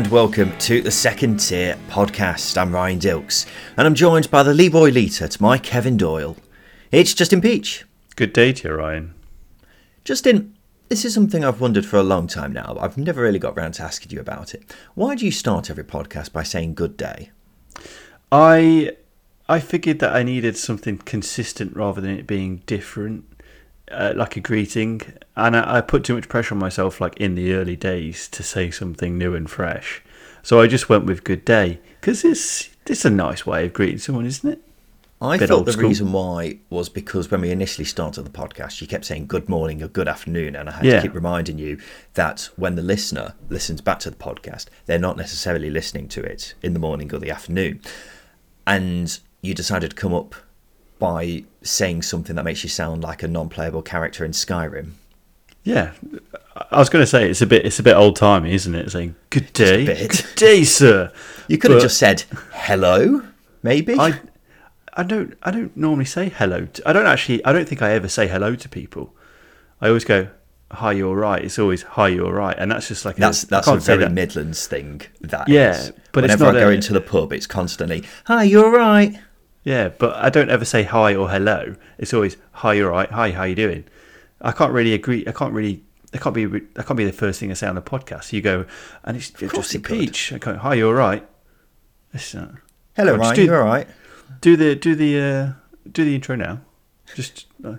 and welcome to the Second Tier Podcast. I'm Ryan Dilks, and I'm joined by the Leroy Lita to my Kevin Doyle. It's Justin Peach. Good day to you, Ryan. Justin, this is something I've wondered for a long time now. I've never really got round to asking you about it. Why do you start every podcast by saying good day? I I figured that I needed something consistent rather than it being different, uh, like a greeting. And I, I put too much pressure on myself, like in the early days, to say something new and fresh. So I just went with good day because it's it's a nice way of greeting someone, isn't it? I Bit thought the school. reason why was because when we initially started the podcast, you kept saying good morning or good afternoon, and I had Yeah. to keep reminding you that when the listener listens back to the podcast, they're not necessarily listening to it in the morning or the afternoon. And you decided to come up by saying something that makes you sound like a non-playable character in Skyrim. Yeah, I was going to say it's a bit it's a bit old timey, isn't it? Saying good day, good day, sir. You could have just said hello, maybe. I I don't I don't normally say hello. To, I don't actually I don't think I ever say hello to people. I always go hi, you're right. It's always hi, you're right, and that's just like a- that's I that's a very that. Midlands thing. That Yeah, is. but it's whenever not I go a- into the pub, it's constantly "Hi, you're right." Yeah, but I don't ever say hi or hello. It's always hi, you're right. Hi, how you doing? I can't really agree. I can't really. I can't be. That can't be the first thing I say on the podcast. You go, and it's course just peach. I go, hi, you're right. It's, uh, Hello, Ryan. do- You're all right. do the do the uh, do the intro now. Just uh,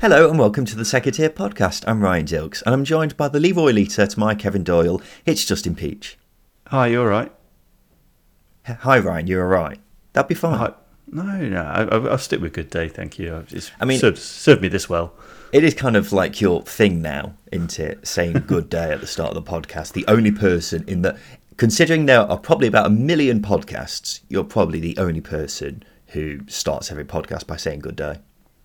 Hello and welcome to the Second Tier Podcast. I'm Ryan Dilks and I'm joined by the Leroy Lita to my Kevin Doyle. It's Justin Peach. hi, you're right. Hi Ryan, you're alright. That'd be fine. Hi. No, no, I, I- I'll stick with good day. Thank you. It's I mean- served, served me this well. It is kind of like your thing now, isn't it? Saying good day at the start of the podcast. The only person in the considering there are probably about a million podcasts, you're probably the only person who starts every podcast by saying good day.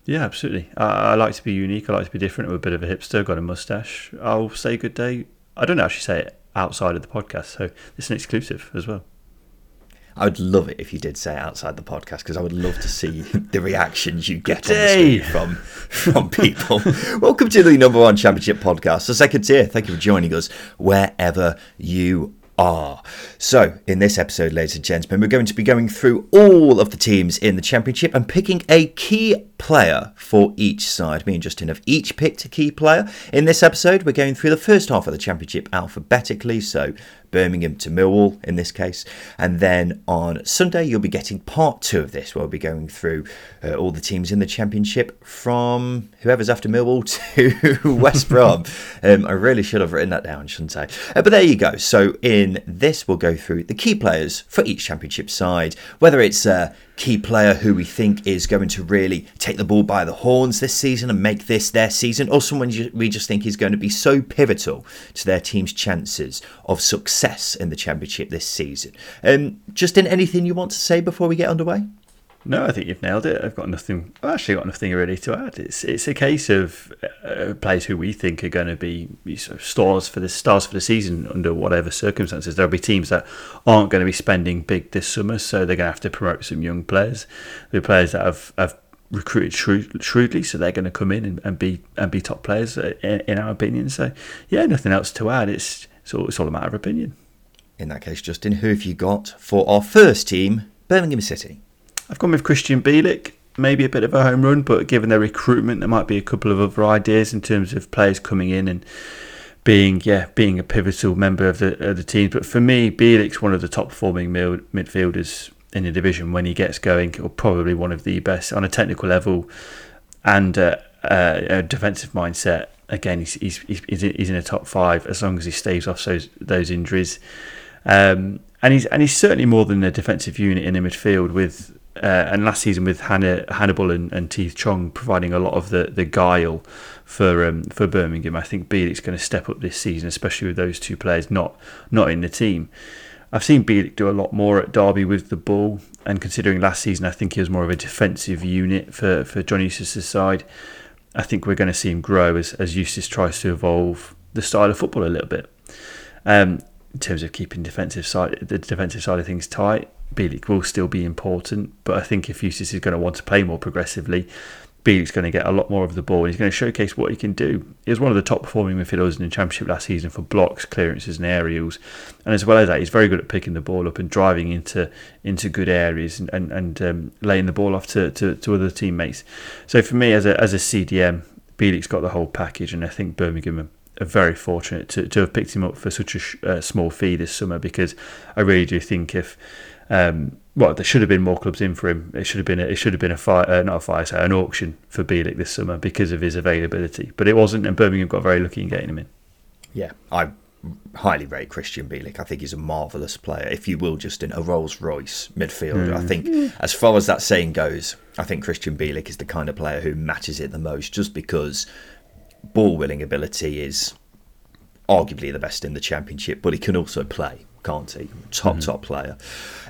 Yeah, absolutely. I, I like to be unique. I like to be different. I'm a bit of a hipster. Got a mustache. I'll say good day. I don't actually say it outside of the podcast, so it's an exclusive as well. I would love it if you did say it outside the podcast because I would love to see the reactions you get on the from from people. Welcome to the number one championship podcast, the second tier. Thank you for joining us wherever you are. So, in this episode, ladies and gentlemen, we're going to be going through all of the teams in the championship and picking a key player for each side. Me and Justin have each picked a key player. In this episode, we're going through the first half of the championship alphabetically, so Birmingham to Millwall in this case. And then on Sunday, you'll be getting part two of this, where we'll be going through uh, all the teams in the championship from whoever's after Millwall to West Brom. um, I really should have written that down, shouldn't I? Uh, but there you go. So in this, we'll go through the key players for each championship side, whether it's a key player who we think is going to really take the ball by the horns this season and make this their season, or someone we just think is going to be so pivotal to their team's chances of success in the championship this season. Um, Justin, anything you want to say before we get underway? No, I think you've nailed it. I've got nothing. I've actually got nothing really to add. It's it's a case of uh, players who we think are going to be sort of stars for the stars for the season under whatever circumstances. There'll be teams that aren't going to be spending big this summer, so they're going to have to promote some young players. Be players that have have recruited shrewd, shrewdly, so they're going to come in and, and be and be top players uh, in, in our opinion. So yeah, nothing else to add. It's it's all, it's all a matter of opinion. In that case, Justin, who have you got for our first team, Birmingham City? I've gone with Christian Bielik. Maybe a bit of a home run, but given their recruitment, there might be a couple of other ideas in terms of players coming in and being, yeah, being a pivotal member of the of the team. But for me, Bielik's one of the top performing mid- midfielders in the division when he gets going, or probably one of the best on a technical level and uh, uh, a defensive mindset. Again, he's, he's he's he's in- a top five as long as he stays off those those injuries. Um, and he's and he's certainly more than a defensive unit in the midfield with uh, and last season with Hanna, Hannibal and, and Tahith Chong providing a lot of the, the guile for um, for Birmingham. I think Bielik's going to step up this season, especially with those two players not not in the team. I've seen Bielik do a lot more at Derby with the ball, and considering last season, I think he was more of a defensive unit for, for John Eustace's side. I think we're going to see him grow as, as Eustace tries to evolve the style of football a little bit. Um, in terms of keeping defensive side the defensive side of things tight, Bielik will still be important, but I think if Eustace is going to want to play more progressively, Bielik's going to get a lot more of the ball. He's going to showcase what he can do. He was one of the top performing midfielders in the Championship last season for blocks, clearances, and aerials. And as well as that, he's very good at picking the ball up and driving into into good areas and, and, and um, laying the ball off to, to, to, other teammates. So for me, as a, as a CDM, Bielik's got the whole package, and I think Birmingham are, very fortunate to, to have picked him up for such a sh- uh, small fee this summer because I really do think if. Um, well, there should have been more clubs in for him. It should have been a, it should have been a fire, uh, not a fire sale, an auction for Bielik this summer because of his availability. But it wasn't, and Birmingham got very lucky in getting him in. Yeah, I highly rate Christian Bielik. I think he's a marvellous player, if you will, just in a Rolls Royce midfielder. Mm. I think, as far as that saying goes, I think Christian Bielik is the kind of player who matches it the most, just because ball winning ability is arguably the best in the championship, but he can also play, can't he? Top mm. top player.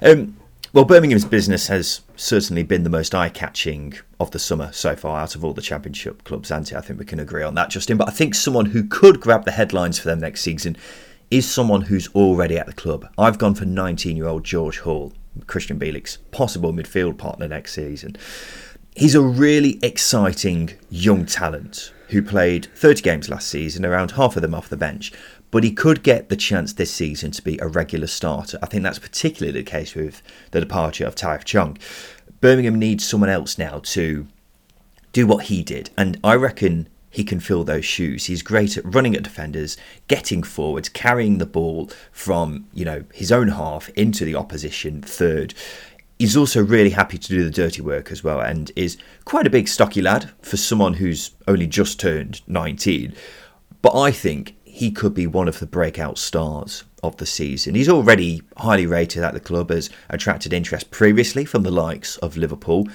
Um, well, Birmingham's business has certainly been the most eye catching of the summer so far out of all the championship clubs, Anti. I think we can agree on that, Justin. But I think someone who could grab the headlines for them next season is someone who's already at the club. I've gone for 19 year old George Hall, Christian Bielik's possible midfield partner next season. He's a really exciting young talent who played 30 games last season, around half of them off the bench, but he could get the chance this season to be a regular starter. I think that's particularly the case with the departure of Tahith Chong. Birmingham needs someone else now to do what he did, and I reckon he can fill those shoes. He's great at running at defenders, getting forwards, carrying the ball from you know his own half into the opposition third. He's also really happy to do the dirty work as well, and is quite a big stocky lad for someone who's only just turned 19. But I think he could be one of the breakout stars of the season. He's already highly rated at the club, has attracted interest previously from the likes of Liverpool.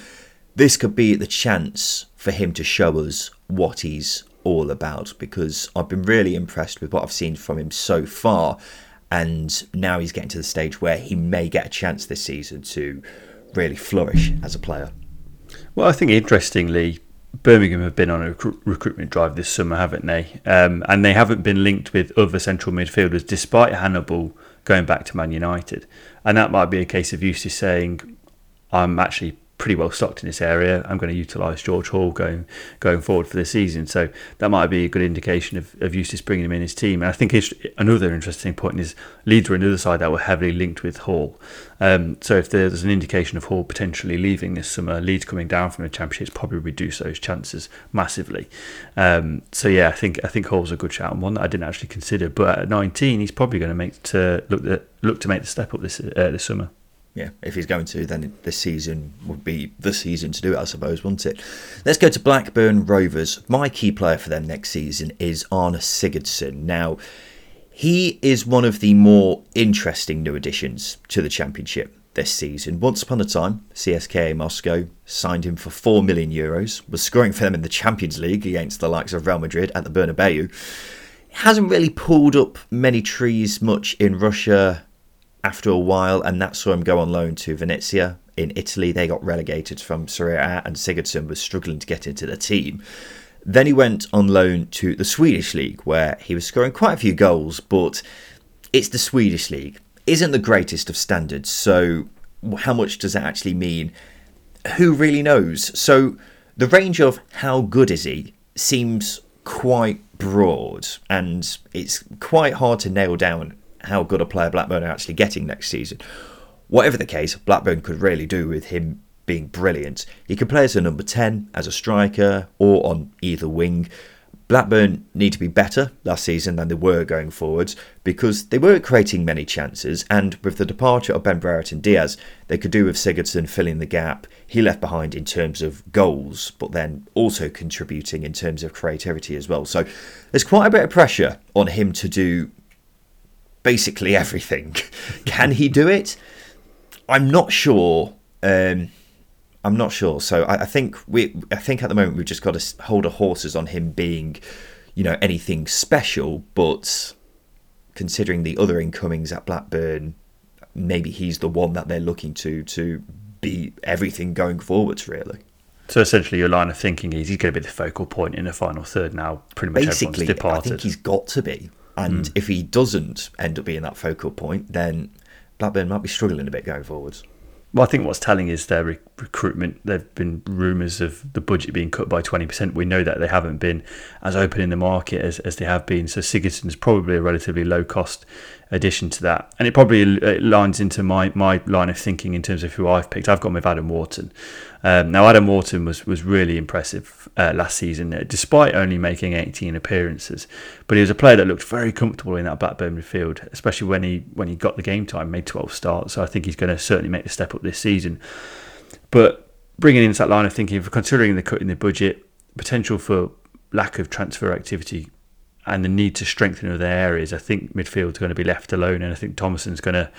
This could be the chance for him to show us what he's all about because I've been really impressed with what I've seen from him so far. And now he's getting to the stage where he may get a chance this season to really flourish as a player. Well, I think interestingly, Birmingham have been on a recruitment drive this summer, haven't they? Um, and they haven't been linked with other central midfielders, despite Hannibal going back to Man United. And that might be a case of Eustace saying, "I'm actually pretty well stocked in this area. I'm going to utilise George Hall going going forward for the season. So that might be a good indication of, of Eustace bringing him in his team. And I think another interesting point is Leeds were another side that were heavily linked with Hall. Um, so if there's an indication of Hall potentially leaving this summer, Leeds coming down from the Championship probably reduce those chances massively. Um, so yeah, I think I think Hall's a good shout and one that I didn't actually consider. But at 19, he's probably going to make to look look to make the step up this uh, this summer yeah, if he's going to, then this season would be the season to do it, I suppose, wouldn't it? Let's go to Blackburn Rovers. My key player for them next season is Arnór Sigurdsson. Now, he is one of the more interesting new additions to the Championship this season. Once upon a time, CSKA Moscow signed him for 4 million euros, was scoring for them in the Champions League against the likes of Real Madrid at the Bernabeu. Hasn't really pulled up many trees much in Russia after a while, and that saw him go on loan to Venezia in Italy. They got relegated from Serie A, and Sigurdsson was struggling to get into the team. Then he went on loan to the Swedish league, where he was scoring quite a few goals, but it's the Swedish league. Isn't the greatest of standards, so how much does that actually mean? Who really knows? So the range of how good is he seems quite broad, and it's quite hard to nail down how good a player Blackburn are actually getting next season. Whatever the case, Blackburn could really do with him being brilliant. He could play as a number 10, as a striker, or on either wing. Blackburn need to be better last season than they were going forwards because they weren't creating many chances, and with the departure of Ben Brereton Diaz, they could do with Sigurdsson filling the gap he left behind in terms of goals, but then also contributing in terms of creativity as well. So there's quite a bit of pressure on him to do basically everything. Can he do it? I'm not sure. Um, I'm not sure. So I, I, think we. I think at the moment we've just got to hold our horses on him being, you know, anything special. But considering the other incomings at Blackburn, maybe he's the one that they're looking to to be everything going forwards. Really. So essentially, your line of thinking is he's going to be the focal point in the final third. Now, pretty much Basically, everyone's departed. I think he's got to be. And mm. if he doesn't end up being that focal point, then Blackburn might be struggling a bit going forwards. well, I think what's telling is their re- recruitment. There've been rumours of the budget being cut by twenty percent. We know that they haven't been as open in the market as, as they have been. So Sigurdsson's probably a relatively low cost addition to that, and it probably lines into my my line of thinking in terms of who I've picked. I've got with Adam Wharton. Um, now, Adam Wharton was, was really impressive uh, last season, uh, despite only making 18 appearances. But he was a player that looked very comfortable in that Blackburn midfield, especially when he when he got the game time, made 12 starts. So I think he's going to certainly make the step up this season. But bringing into that line of thinking, considering the cut in the budget, potential for lack of transfer activity and the need to strengthen other areas, I think midfield's going to be left alone, and I think Tomasson's going to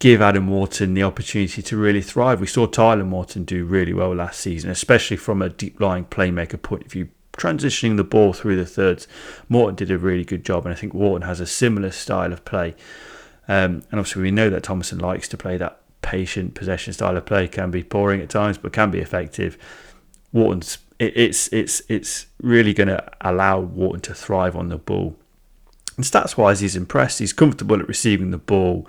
give Adam Wharton the opportunity to really thrive. We saw Tyler Morton do really well last season, especially from a deep lying playmaker point of view, transitioning the ball through the thirds. Morton did a really good job, and I think Wharton has a similar style of play. Um, and obviously, we know that Tomasson likes to play that patient possession style of play. Can be boring at times, but can be effective. Wharton's it, it's it's it's really going to allow Wharton to thrive on the ball. And stats wise, he's impressed. He's comfortable at receiving the ball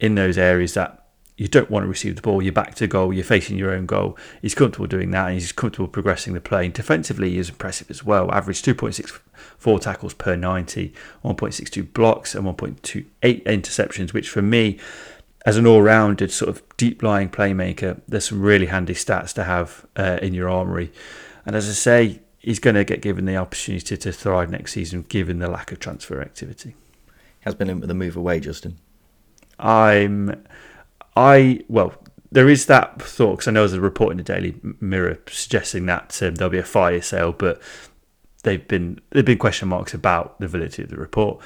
in those areas that you don't want to receive the ball, you're back to goal, you're facing your own goal. He's comfortable doing that and he's comfortable progressing the play. And defensively, he is impressive as well. Average 2.64 tackles per 90, 1.62 blocks, and 1.28 interceptions, which for me, as an all rounded sort of deep lying playmaker, there's some really handy stats to have uh, in your armoury. And as I say, he's going to get given the opportunity to thrive next season given the lack of transfer activity. Has been in with the move away, Justin. I'm, I well, there is that thought because I know there's a report in the Daily Mirror suggesting that um, there'll be a fire sale, but they've been there've been question marks about the validity of the report,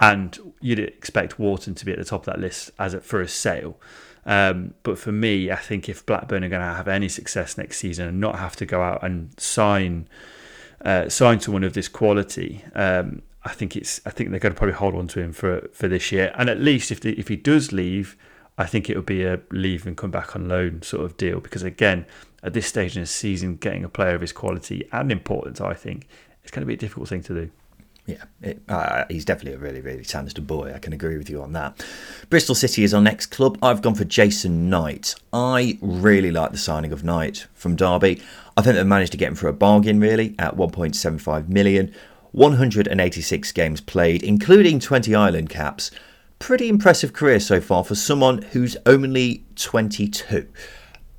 and you'd expect Wharton to be at the top of that list as a, for a sale. Um, but for me, I think if Blackburn are going to have any success next season and not have to go out and sign uh, sign someone of this quality, um, I think it's I think they're going to probably hold on to him for for this year. And at least if the, if he does leave, I think it would be a leave and come back on loan sort of deal. Because again, at this stage in the season, getting a player of his quality and importance, I think, it's going to be a difficult thing to do. Yeah, it, uh, he's definitely a really, really talented boy. I can agree with you on that. Bristol City is our next club. I've gone for Jason Knight. I really like the signing of Knight from Derby. I think they've managed to get him for a bargain, really, at 1.75 million. 186 games played, including 20 Ireland caps. Pretty impressive career so far for someone who's only 22.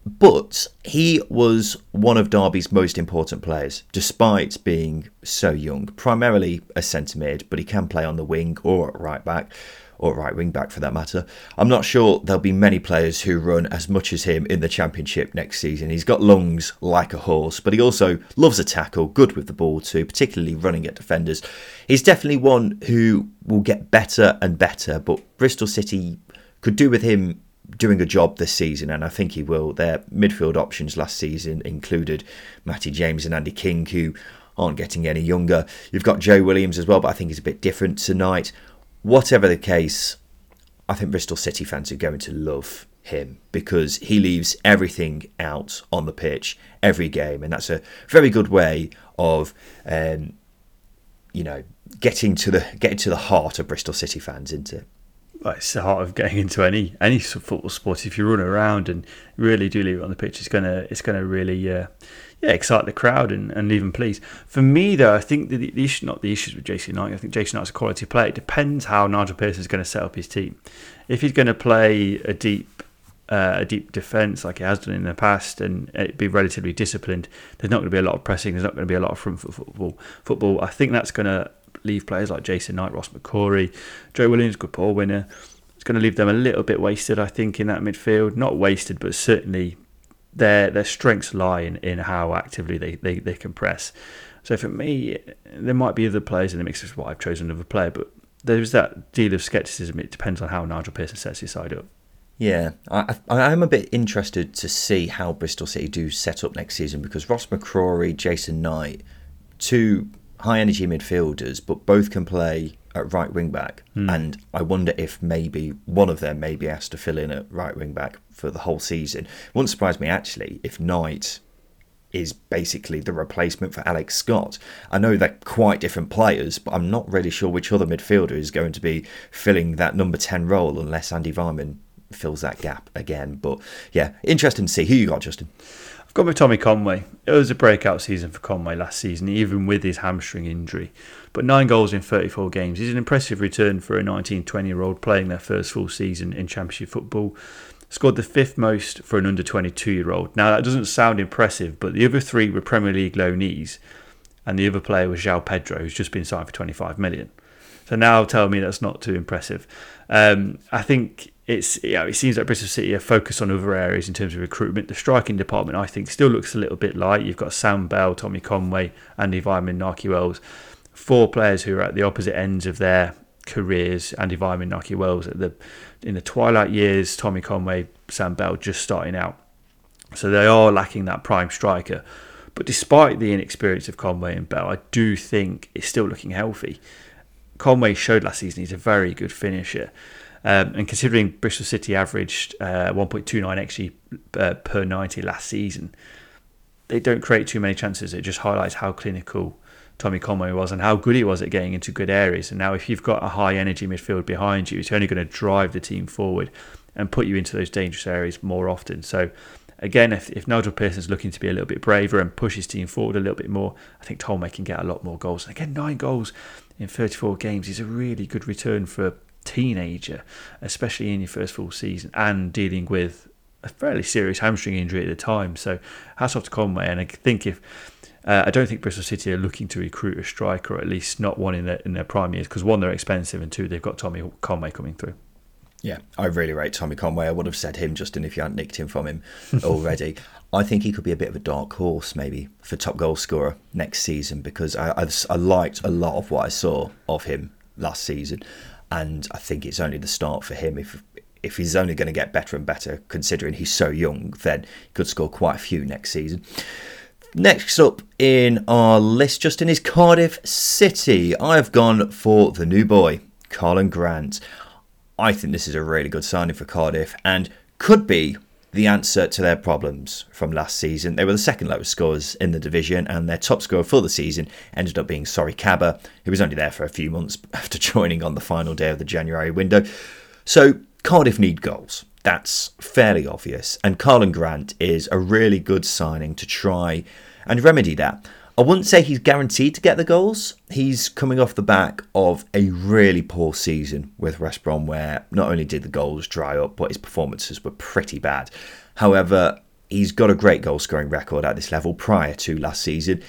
But he was one of Derby's most important players, despite being so young. Primarily a centre mid, but he can play on the wing or right back or right wing back for that matter. I'm not sure there'll be many players who run as much as him in the Championship next season. He's got lungs like a horse, but he also loves a tackle, good with the ball too, particularly running at defenders. He's definitely one who will get better and better, but Bristol City could do with him doing a job this season, and I think he will. Their midfield options last season included Matty James and Andy King, who aren't getting any younger. You've got Joe Williams as well, but I think he's a bit different to Knight whatever the case, I think Bristol City fans are going to love him because he leaves everything out on the pitch every game, and that's a very good way of, um, you know, getting to the getting to the heart of Bristol City fans, into. Well, it's the heart of getting into any any football sport. If you run around and really do leave it on the pitch, it's gonna it's gonna really uh, yeah, excite the crowd and, and leave them pleased. For me, though, I think the, the issue, not the issues with Jason Knight, I think Jason Knight's a quality player. It depends how Nigel Pearson is going to set up his team. If he's going to play a deep uh, a deep defence like he has done in the past and it be relatively disciplined, there's not going to be a lot of pressing. There's not going to be a lot of front foot football. Football. I think that's going to leave players like Jason Knight, Ross McCrorie, Joe Williams, good ball winner. It's going to leave them a little bit wasted, I think, in that midfield. Not wasted, but certainly their their strengths lie in, in how actively they, they, they can press. So for me, there might be other players in the mix. Is what I've chosen of a player, but there's that deal of scepticism. It depends on how Nigel Pearson sets his side up. Yeah, I, I am a bit interested to see how Bristol City do set up next season because Ross McCrorie, Jason Knight, two high energy midfielders, but both can play at right wing back, mm. and I wonder if maybe one of them may be asked to fill in at right wing back for the whole season. It wouldn't surprise me actually if Knight is basically the replacement for Alex Scott. I know they're quite different players, but I'm not really sure which other midfielder is going to be filling that number 10 role unless Andy Weimann fills that gap again. But yeah, interesting to see who you got, Justin. I've got with Tommy Conway. It was a breakout season for Conway last season, even with his hamstring injury. But nine goals in 34 games is an impressive return for a 19, 20 year old playing their first full season in Championship football. Scored the fifth most for an under 22 year old. Now, that doesn't sound impressive, but the other three were Premier League loanees, and the other player was João Pedro, who's just been signed for 25 million. So now tell me that's not too impressive. Um, I think it's you know, it seems like Bristol City are focused on other areas in terms of recruitment. The striking department, I think, still looks a little bit light. You've got Sam Bell, Tommy Conway, Andy Weimann, Nahki Wells, four players who are at the opposite ends of their careers. Andy Weimann, Nahki Wells at the in the twilight years. Tommy Conway, Sam Bell just starting out. So they are lacking that prime striker. But despite the inexperience of Conway and Bell, I do think it's still looking healthy. Conway showed last season he's a very good finisher. Um, and considering Bristol City averaged uh, 1.29 xg uh, per 90 last season, they don't create too many chances. It just highlights how clinical Tommy Conway was and how good he was at getting into good areas. And now, if you've got a high energy midfield behind you, it's only going to drive the team forward and put you into those dangerous areas more often. So, again, if, if Nigel Pearson's looking to be a little bit braver and push his team forward a little bit more, I think Tommy can get a lot more goals. And again, nine goals in 34 games is a really good return for a teenager, especially in your first full season and dealing with a fairly serious hamstring injury at the time. So, hats off to Conway. And I think if uh, I don't think Bristol City are looking to recruit a striker, or at least not one in their in their prime years, because one they're expensive, and two they've got Tommy Conway coming through. Yeah, I really rate Tommy Conway. I would have said him, Justin, if you hadn't nicked him from him already. I think he could be a bit of a dark horse, maybe, for top goal scorer next season because I, I, I liked a lot of what I saw of him last season, and I think it's only the start for him. If if he's only going to get better and better, considering he's so young, then he could score quite a few next season. Next up in our list, Justin, is Cardiff City. I've gone for the new boy, Karlan Grant. I think this is a really good signing for Cardiff and could be the answer to their problems from last season. They were the second lowest scorers in the division, and their top scorer for the season ended up being Sory Kaba, who was only there for a few months after joining on the final day of the January window. So Cardiff need goals. That's fairly obvious, and Karlan Grant is a really good signing to try and remedy that. I wouldn't say he's guaranteed to get the goals. He's coming off the back of a really poor season with West Brom, where not only did the goals dry up, but his performances were pretty bad. However, he's got a great goal scoring record at this level prior to last season.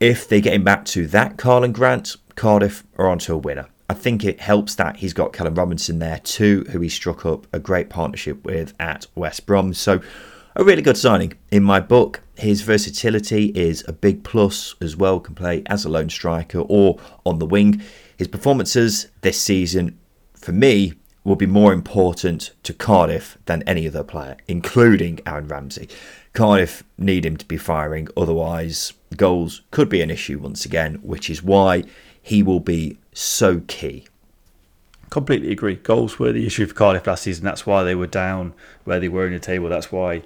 If they get him back to that Karlan Grant, Cardiff are onto a winner. I think it helps that he's got Callum Robinson there too, who he struck up a great partnership with at West Brom. So, a really good signing in my book. His versatility is a big plus as well, can play as a lone striker or on the wing. His performances this season, for me, will be more important to Cardiff than any other player, including Aaron Ramsey. Cardiff need him to be firing, otherwise, goals could be an issue once again, which is why he will be so key. Completely agree. Goals were the issue for Cardiff last season. That's why they were down where they were in the table. That's why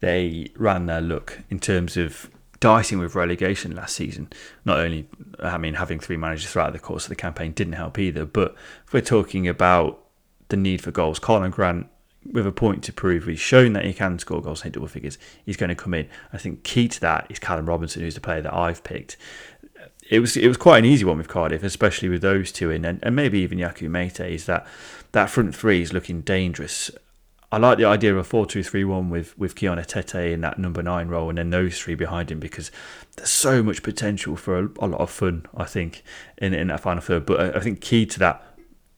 they ran their luck in terms of dicing with relegation last season. Not only, I mean, having three managers throughout the course of the campaign didn't help either, but if we're talking about the need for goals, Karlan Grant, with a point to prove, he's shown that he can score goals hit double figures. He's going to come in. I think key to that is Callum Robinson, who's the player that I've picked it was it was quite an easy one with Cardiff, especially with those two in, and, and maybe even Yakou Meite. Is that that front three is looking dangerous. I like the idea of a 4 2 3 1 with, with Kion Etete in that number nine role and then those three behind him because there's so much potential for a, a lot of fun, I think, in, in that final third. But I, I think key to that,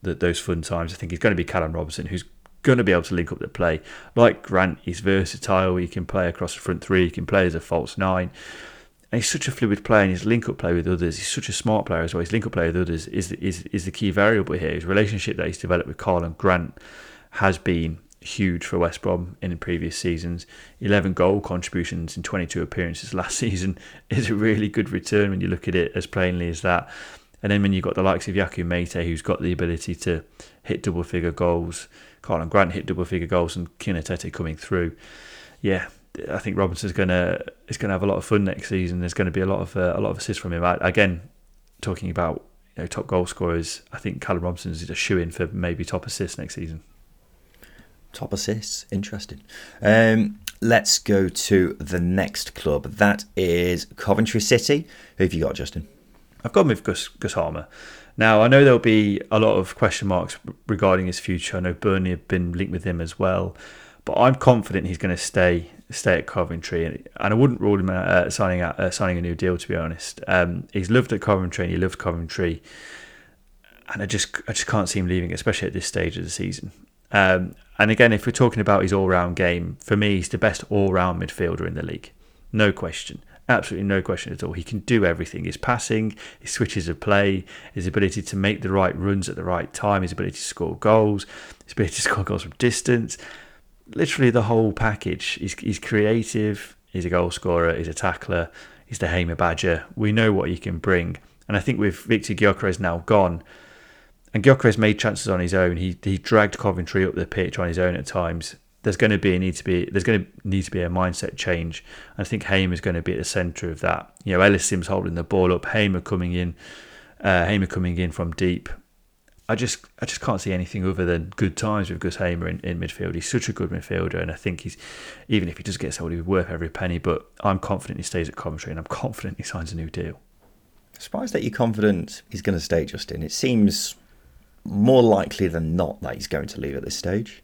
that those fun times, I think, is going to be Callum Robinson, who's going to be able to link up the play. Like Grant, he's versatile. He can play across the front three, he can play as a false nine. And he's such a fluid player and his link up play with others. He's such a smart player as well. His link up play with others is, is, is the key variable here. His relationship that he's developed with Karlan Grant has been huge for West Brom in previous seasons. 11 goal contributions in 22 appearances last season is a really good return when you look at it as plainly as that. And then when you've got the likes of Yakou Meite, who's got the ability to hit double figure goals, Karlan Grant hit double figure goals, and Kion Etete coming through. Yeah, I think Robinson's gonna is gonna have a lot of fun next season. There's going to be a lot of uh, a lot of assists from him. I, again, talking about you know, top goal scorers, I think Callum Robinson is a shoe in for maybe top assist next season. top assists. Interesting. Um, let's go to the next club. That is Coventry City. Who have you got, Justin? I've gone with Gus, Gus Hamer. Now, I know there'll be a lot of question marks regarding his future. I know Burnley have been linked with him as well. But I'm confident he's going to stay stay at Coventry, and, and I wouldn't rule him out uh, signing out, uh, signing a new deal. To be honest, um, he's loved at Coventry, and he loved Coventry, and I just I just can't see him leaving, especially at this stage of the season. Um, and again, if we're talking about his all round game, for me, he's the best all round midfielder in the league, no question. Absolutely no question at all. He can do everything. His passing, his switches of play, his ability to make the right runs at the right time, his ability to score goals, his ability to score goals from distance literally the whole package. He's, he's creative, he's a goal scorer, he's a tackler, he's the Hamer Badger. We know what he can bring. And I think with Viktor Gyökeres now gone, and Gyökeres made chances on his own. He he dragged Coventry up the pitch on his own at times. There's going to be a need to be there's going to need to be a mindset change. I think Hamer is going to be at the centre of that. You know, Ellis Sims holding the ball up, Hamer coming in, uh, Hamer coming in from deep, I just I just can't see anything other than good times with Gus Hamer in, in midfield. He's such a good midfielder, and I think he's even if he does get sold, he's worth every penny. But I'm confident he stays at Coventry, and I'm confident he signs a new deal. Surprised that you're confident he's going to stay, Justin. It seems more likely than not that he's going to leave at this stage.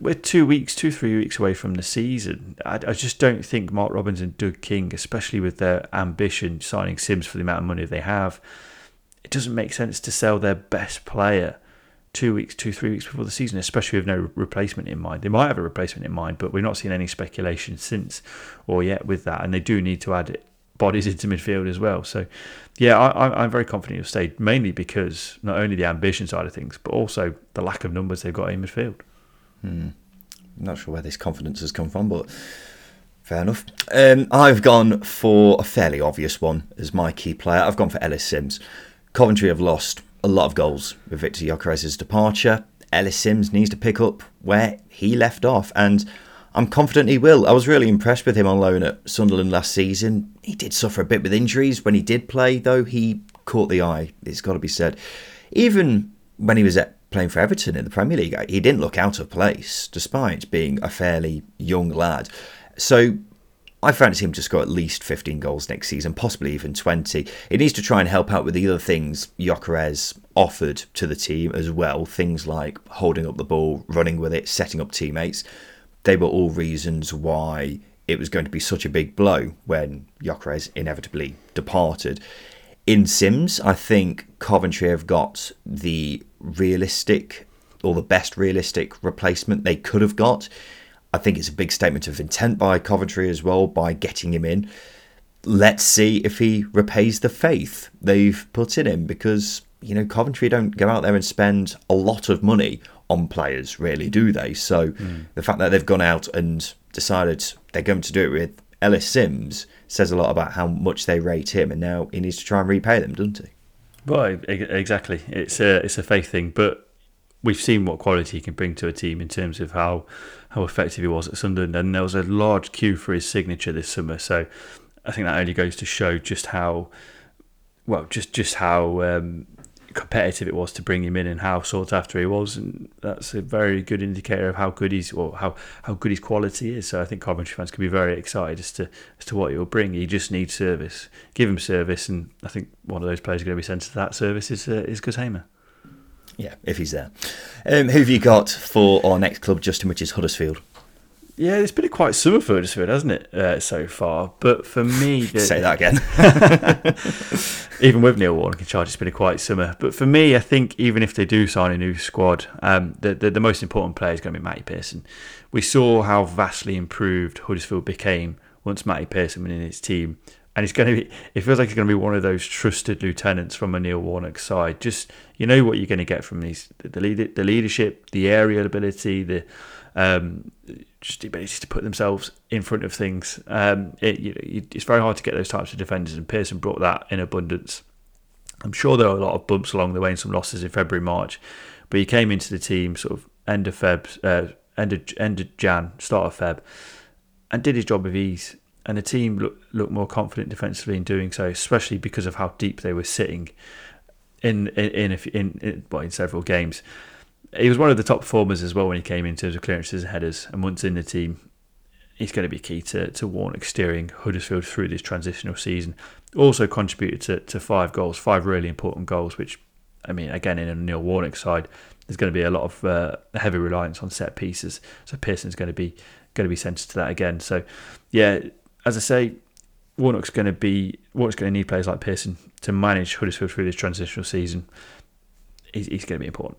We're two weeks, two three weeks away from the season. I, I just don't think Mark Robins and Doug King, especially with their ambition signing Sims for the amount of money they have it doesn't make sense to sell their best player two weeks, two, three weeks before the season, especially with no replacement in mind. They might have a replacement in mind, but we've not seen any speculation since or yet with that. And they do need to add bodies into midfield as well. So, yeah, I, am very confident he'll stay, mainly because not only the ambition side of things, but also the lack of numbers they've got in midfield. Hmm. Not sure where this confidence has come from, but fair enough. Um, I've gone for a fairly obvious one as my key player. I've gone for Ellis Sims. Coventry have lost a lot of goals with Viktor Gyökeres' departure. Ellis Sims needs to pick up where he left off, and I'm confident he will. I was really impressed with him on loan at Sunderland last season. He did suffer a bit with injuries. When he did play, though, he caught the eye, it's got to be said. Even when he was at playing for Everton in the Premier League, he didn't look out of place, despite being a fairly young lad. So I fancy him to score at least 15 goals next season, possibly even 20. It needs to try and help out with the other things Gyökeres offered to the team as well. Things like holding up the ball, running with it, setting up teammates. They were all reasons why it was going to be such a big blow when Gyökeres inevitably departed. In Sims, I think Coventry have got the realistic or the best realistic replacement they could have got I think it's a big statement of intent by Coventry as well by getting him in. Let's see if he repays the faith they've put in him because, you know, Coventry don't go out there and spend a lot of money on players, really, do they? So mm. the fact that they've gone out and decided they're going to do it with Ellis Sims says a lot about how much they rate him, and now he needs to try and repay them, doesn't he? Well, exactly. It's a it's a faith thing, but we've seen what quality he can bring to a team in terms of how how effective he was at Sunderland, and there was a large queue for his signature this summer. So I think that only goes to show just how well, just just how um, competitive it was to bring him in and how sought after he was, and that's a very good indicator of how good he's or how, how good his quality is. So I think Coventry fans can be very excited as to as to what he will bring. He just needs service. Give him service, and I think one of those players going to be sent to that service is uh, is Gus Hamer. Yeah, if he's there. Um, who have you got for our next club, Justin, which is Huddersfield? Yeah, it's been a quite summer for Huddersfield, hasn't it, uh, so far? But for me, the, say that again. even with Neil Warnock in charge, it's been a quiet summer. But for me, I think even if they do sign a new squad, um, the, the, the most important player is going to be Matty Pearson. We saw how vastly improved Huddersfield became once Matty Pearson went in his team and he's going to be. It feels like he's going to be one of those trusted lieutenants from a Neil Warnock side. Just you know what you're going to get from these the lead, the leadership, the aerial ability, the um, just the ability to put themselves in front of things. Um, it, you, it's very hard to get those types of defenders, and Pearson brought that in abundance. I'm sure there were a lot of bumps along the way and some losses in February, March, but he came into the team sort of end of Feb, uh, end of end of Jan, start of Feb, and did his job with ease and the team looked look more confident defensively in doing so, especially because of how deep they were sitting in in in, in, in, well, in several games. he was one of the top performers as well when he came in terms of clearances and headers. And once in the team, he's going to be key to, to Warnock steering Huddersfield through this transitional season. Also contributed to, to five goals, five really important goals, which, I mean, again, in a Neil Warnock side, there's going to be a lot of uh, heavy reliance on set pieces. So Pearson's going to be going to be sensitive to that again. So, yeah, as I say, Warnock's going to be Warnock's going to need players like Pearson to manage Huddersfield through this transitional season. He's, he's going to be important.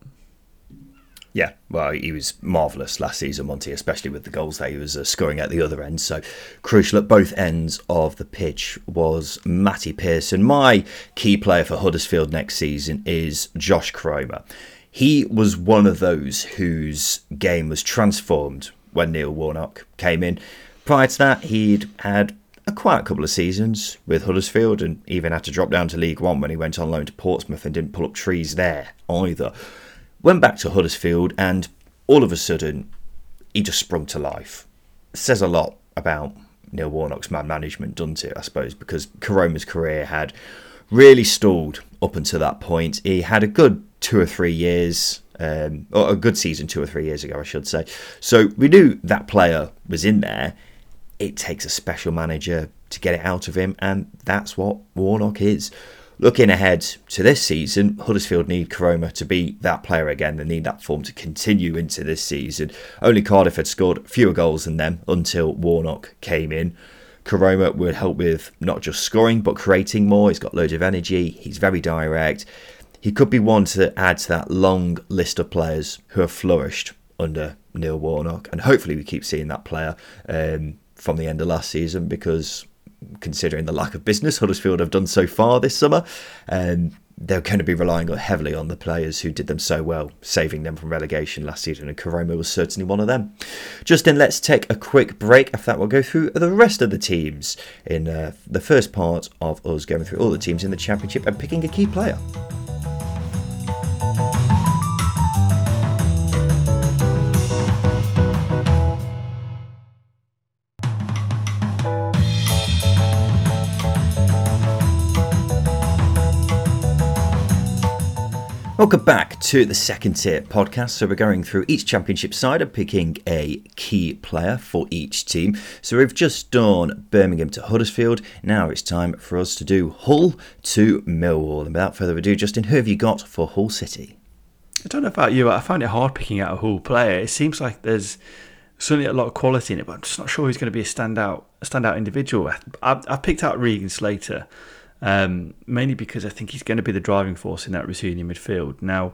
Yeah, well, he was marvellous last season, Monty, especially with the goals that he was uh, scoring at the other end. So crucial at both ends of the pitch was Matty Pearson. My key player for Huddersfield next season is Josh Koroma. He was one of those whose game was transformed when Neil Warnock came in. Prior to that, he'd had a quiet couple of seasons with Huddersfield and even had to drop down to League One when he went on loan to Portsmouth and didn't pull up trees there either. Went back to Huddersfield and all of a sudden he just sprung to life. Says a lot about Neil Warnock's man management, doesn't it? I suppose because Koroma's career had really stalled up until that point. He had a good two or three years, um, or a good season two or three years ago, I should say. So we knew that player was in there. It takes a special manager to get it out of him, and that's what Warnock is. Looking ahead to this season, Huddersfield need Koroma to be that player again. They need that form to continue into this season. Only Cardiff had scored fewer goals than them until Warnock came in. Koroma would help with not just scoring but creating more. He's got loads of energy. He's very direct. He could be one to add to that long list of players who have flourished under Neil Warnock, and hopefully we keep seeing that player um, from the end of last season because considering the lack of business Huddersfield have done so far this summer. Um, they're going to be relying heavily on the players who did them so well, saving them from relegation last season, and Koroma was certainly one of them. Justin, let's take a quick break. After that, we'll go through the rest of the teams in uh, the first part of us going through all the teams in the Championship and picking a key player. Welcome back to the second tier podcast. So, we're going through each championship side and picking a key player for each team. So, we've just done Birmingham to Huddersfield. Now it's time for us to do Hull to Millwall. And without further ado, Justin, who have you got for Hull City? I don't know about you, but I find it hard picking out a Hull player. It seems like there's certainly a lot of quality in it, but I'm just not sure who's going to be a standout, a standout individual. I, I picked out Regan Slater um, mainly because I think he's going to be the driving force in that Rosenior midfield. Now,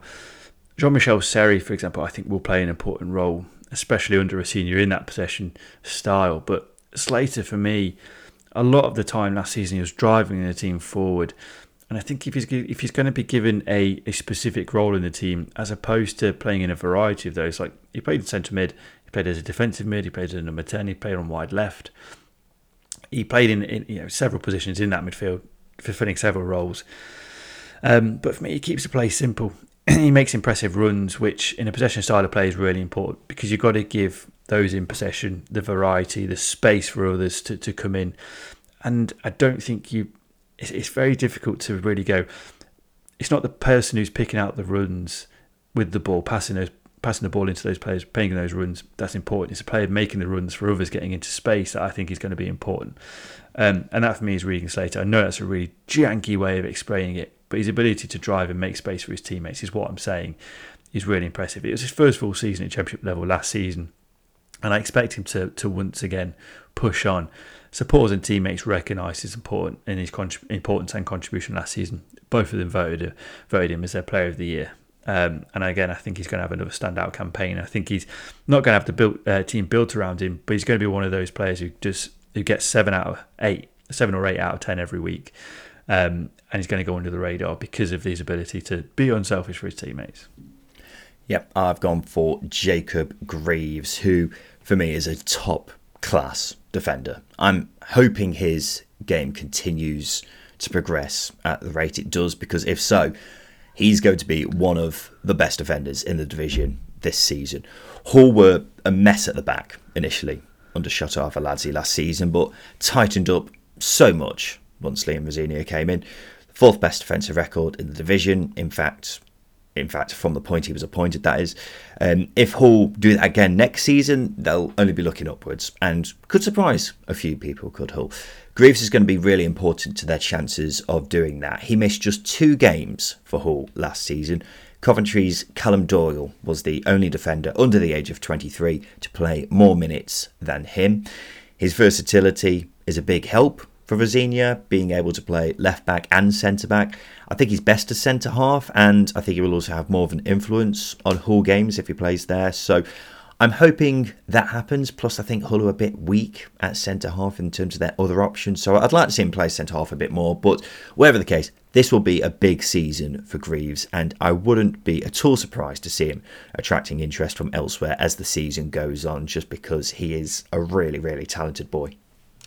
Jean Michel Seri, for example, I think will play an important role, especially under Rosenior in that possession style. But Slater, for me, a lot of the time last season he was driving the team forward. And I think if he's if he's going to be given a, a specific role in the team, as opposed to playing in a variety of those, like he played in centre mid, he played as a defensive mid, he played as a number ten, he played on wide left, he played in, in you know several positions in that midfield fulfilling several roles. Um, but for me, he keeps the play simple. he makes impressive runs, which in a possession style of play is really important because you've got to give those in possession the variety, the space for others to, to come in. And I don't think you. It's, it's very difficult to really go. It's not the person who's picking out the runs with the ball, passing those passing the ball into those players, playing those runs, that's important. It's a player making the runs for others getting into space that I think is going to be important. Um, and that for me is Regan Slater. I know that's a really janky way of explaining it, but his ability to drive and make space for his teammates is what I'm saying is really impressive. It was his first full season at championship level last season, and I expect him to to once again push on. Supporters and teammates recognised his important in his importance and contribution last season. Both of them voted voted him as their player of the year. Um, and again, I think he's going to have another standout campaign. I think he's not going to have the build, uh, team built around him, but he's going to be one of those players who just who gets seven out of eight, seven or eight out of ten every week, um, and he's going to go under the radar because of his ability to be unselfish for his teammates. Yep, I've gone for Jacob Greaves, who for me is a top class defender. I'm hoping his game continues to progress at the rate it does, because if so, he's going to be one of the best defenders in the division this season. Hull were a mess at the back initially under Shota Arveladze last season, but tightened up so much once Liam Rosenior came in. Fourth best defensive record in the division. In fact, in fact, from the point he was appointed, that is. Um, if Hull do that again next season, they'll only be looking upwards and could surprise a few people, could Hull. Greaves is going to be really important to their chances of doing that. He missed just two games for Hull last season. Coventry's Callum Doyle was the only defender under the age of 23 to play more minutes than him. His versatility is a big help for Rosenior, being able to play left back and centre back. I think he's best as centre half, and I think he will also have more of an influence on Hull games if he plays there. So I'm hoping that happens. Plus, I think Hull are a bit weak at centre half in terms of their other options. So I'd like to see him play centre half a bit more. But whatever the case, this will be a big season for Greaves, and I wouldn't be at all surprised to see him attracting interest from elsewhere as the season goes on, just because he is a really, really talented boy.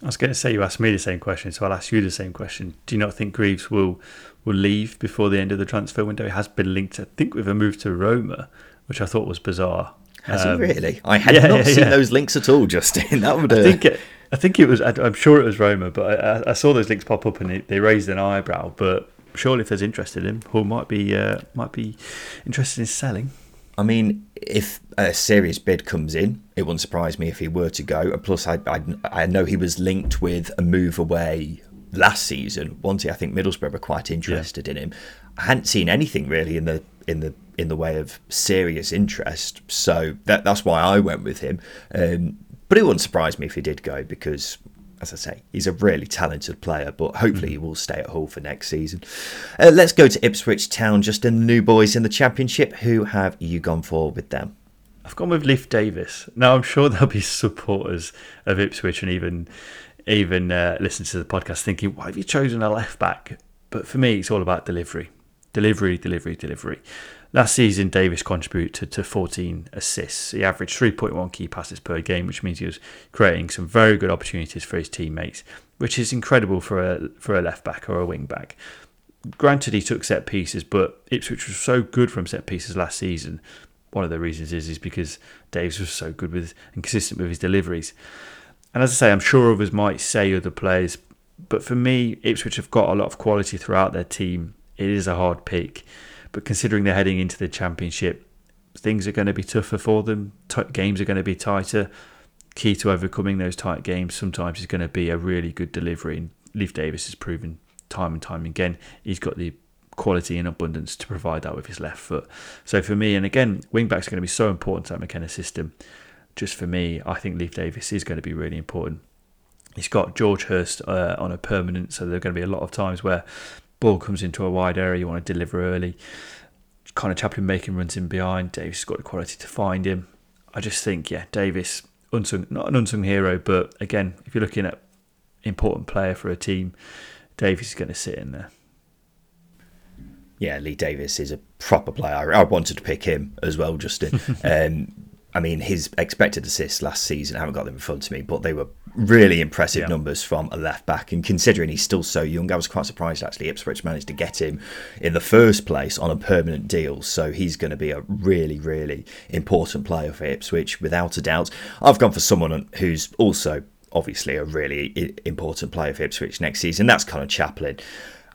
I was going to say you asked me the same question, so I'll ask you the same question. Do you not think Greaves will will leave before the end of the transfer window? He has been linked, I think, with a move to Roma, which I thought was bizarre. Has um, he really? I had yeah, not yeah, seen yeah. those links at all, Justin. That would. Uh... I think it, I think it was. I'm sure it was Roma, but I, I saw those links pop up and they, they raised an eyebrow. But surely, if there's interest in him, Hull might be uh, might be interested in selling. I mean, if a serious bid comes in, it wouldn't surprise me if he were to go. Plus, I, I, I know he was linked with a move away last season. Once I think Middlesbrough were quite interested yeah. in him. I hadn't seen anything really in the in the in the way of serious interest, so that that's why I went with him. Um, but it wouldn't surprise me if he did go because as I say, he's a really talented player, but hopefully he will stay at Hull for next season. Uh, let's go to Ipswich Town, just the new boys in the Championship. Who have you gone for with them? I've gone with Leif Davis. Now I'm sure there'll be supporters of Ipswich and even even uh, listen to the podcast thinking, why have you chosen a left back? But for me, it's all about delivery, delivery, delivery, delivery. Last season, Davis contributed to 14 assists. He averaged 3.1 key passes per game, which means he was creating some very good opportunities for his teammates, which is incredible for a for a left back or a wing back. Granted, he took set pieces, but Ipswich was so good from set pieces last season. One of the reasons is is because Davis was so good with and consistent with his deliveries. And as I say, I'm sure others might say other players, but for me, Ipswich have got a lot of quality throughout their team. It is a hard pick. But considering they're heading into the championship, things are going to be tougher for them. T- games are going to be tighter. Key to overcoming those tight games sometimes is going to be a really good delivery. And Leif Davis has proven time and time again he's got the quality and abundance to provide that with his left foot. So for me, and again, wing backs are going to be so important to that McKenna system. Just for me, I think Leif Davis is going to be really important. He's got George Hurst uh, on a permanent, so there are going to be a lot of times where ball comes into a wide area, you want to deliver early. Conor Chaplin making runs in behind. Davis has got the quality to find him. I just think, yeah, Davis, unsung, not an unsung hero, but again, if you're looking at important player for a team, Davis is going to sit in there. Yeah, Leif Davis is a proper player. I wanted to pick him as well, Justin. um, I mean, his expected assists last season, I haven't got them in front of me, but they were really impressive yeah. numbers from a left back. And considering he's still so young, I was quite surprised actually Ipswich managed to get him in the first place on a permanent deal. So he's going to be a really, really important player for Ipswich, without a doubt. I've gone for someone who's also obviously a really important player for Ipswich next season. That's Conor Chaplin.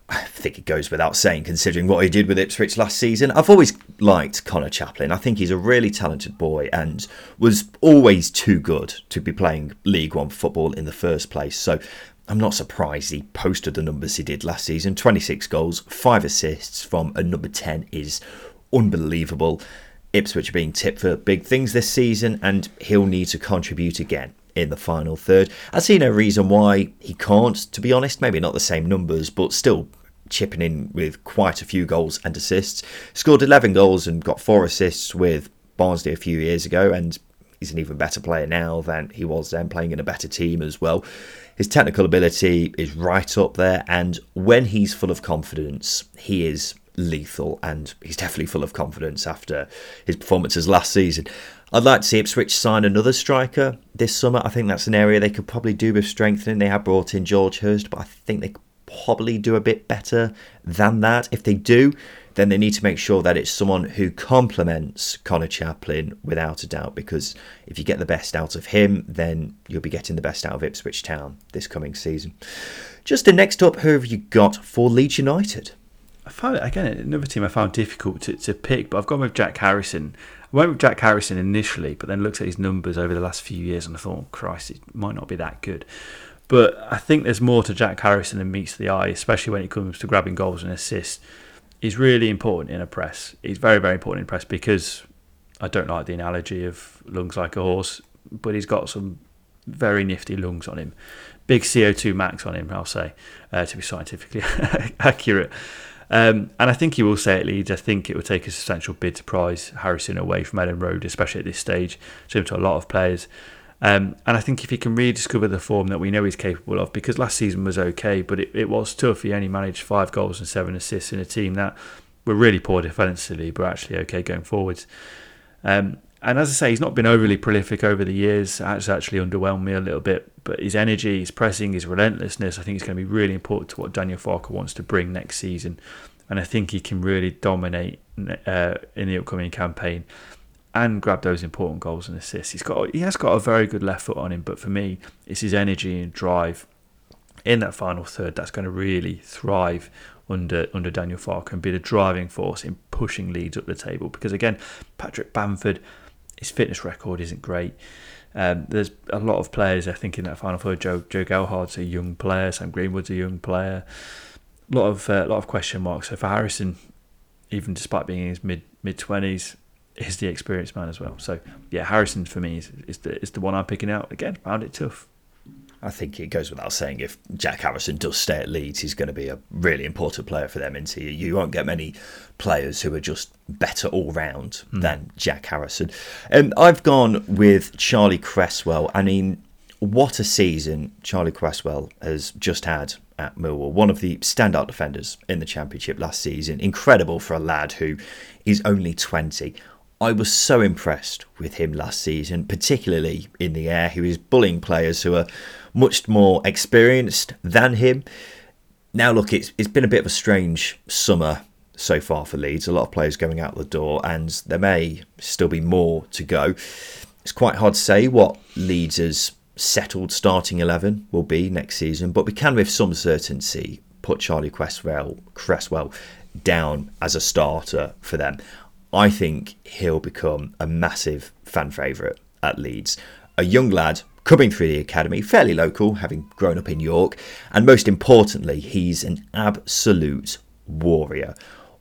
I think it goes without saying, considering what he did with Ipswich last season. I've always liked Conor Chaplin. I think he's a really talented boy and was always too good to be playing League One football in the first place. So I'm not surprised he posted the numbers he did last season 26 goals, 5 assists from a number 10 is unbelievable. Ipswich are being tipped for big things this season, and he'll need to contribute again in the final third. I see no reason why he can't, to be honest. Maybe not the same numbers, but still chipping in with quite a few goals and assists. Scored 11 goals and got four assists with Barnsley a few years ago, and he's an even better player now than he was then, playing in a better team as well. His technical ability is right up there, and when he's full of confidence, he is lethal, and he's definitely full of confidence after his performances last season. I'd like to see Ipswich sign another striker this summer. I think that's an area they could probably do with strengthening. They have brought in George Hurst, but I think they probably do a bit better than that. If they do, then they need to make sure that it's someone who complements Conor Chaplin without a doubt, because if you get the best out of him, then you'll be getting the best out of Ipswich Town this coming season. Just the next up, who have you got for Leeds United? I found again another team I found difficult to, to pick, but I've gone with Jack Harrison. I went with Jack Harrison initially, but then looked at his numbers over the last few years and I thought, oh, Christ, it might not be that good. But I think there's more to Jack Harrison than meets the eye, especially when it comes to grabbing goals and assists. He's really important in a press. He's very, very important in press because I don't like the analogy of lungs like a horse, but he's got some very nifty lungs on him. Big VO2 max on him, I'll say, uh, to be scientifically accurate. Um, and I think he will say at Leeds. I think it will take a substantial bid to prize Harrison away from Elland Road, especially at this stage, similar to a lot of players. Um, and I think if he can rediscover the form that we know he's capable of, because last season was okay, but it, it was tough. He only managed five goals and seven assists in a team that were really poor defensively, but actually okay going forwards. Um, and as I say, he's not been overly prolific over the years. That's actually underwhelmed me a little bit. But his energy, his pressing, his relentlessness, I think is going to be really important to what Daniel Farke wants to bring next season. And I think he can really dominate uh, in the upcoming campaign and grab those important goals and assists. He's got he has got a very good left foot on him, but for me, it's his energy and drive in that final third that's going to really thrive under under Daniel Farke and be the driving force in pushing Leeds up the table. Because again, Patrick Bamford, his fitness record isn't great. Um, there's a lot of players I think in that final third. Joe Joe Gelhardt's a young player. Sam Greenwood's a young player. A lot of uh, lot of question marks. So for Harrison, even despite being in his mid mid twenties, is the experienced man as well. So yeah, Harrison for me is, is the is the one I'm picking out. Again, found it tough. I think it goes without saying if Jack Harrison does stay at Leeds, he's going to be a really important player for them. Into you, you won't get many players who are just better all round mm. than Jack Harrison. And um, I've gone with Charlie Cresswell. I mean, what a season Charlie Cresswell has just had at Millwall. One of the standout defenders in the Championship last season. Incredible for a lad who is only 20 I was so impressed with him last season, particularly in the air. He was bullying players who are much more experienced than him. Now, look, it's it's been a bit of a strange summer so far for Leeds. A lot of players going out the door, and there may still be more to go. It's quite hard to say what Leeds' settled starting eleven will be next season, but we can, with some certainty, put Charlie Cresswell Cresswell down as a starter for them. I think he'll become a massive fan favourite at Leeds. A young lad coming through the academy, fairly local, having grown up in York, and most importantly, he's an absolute warrior.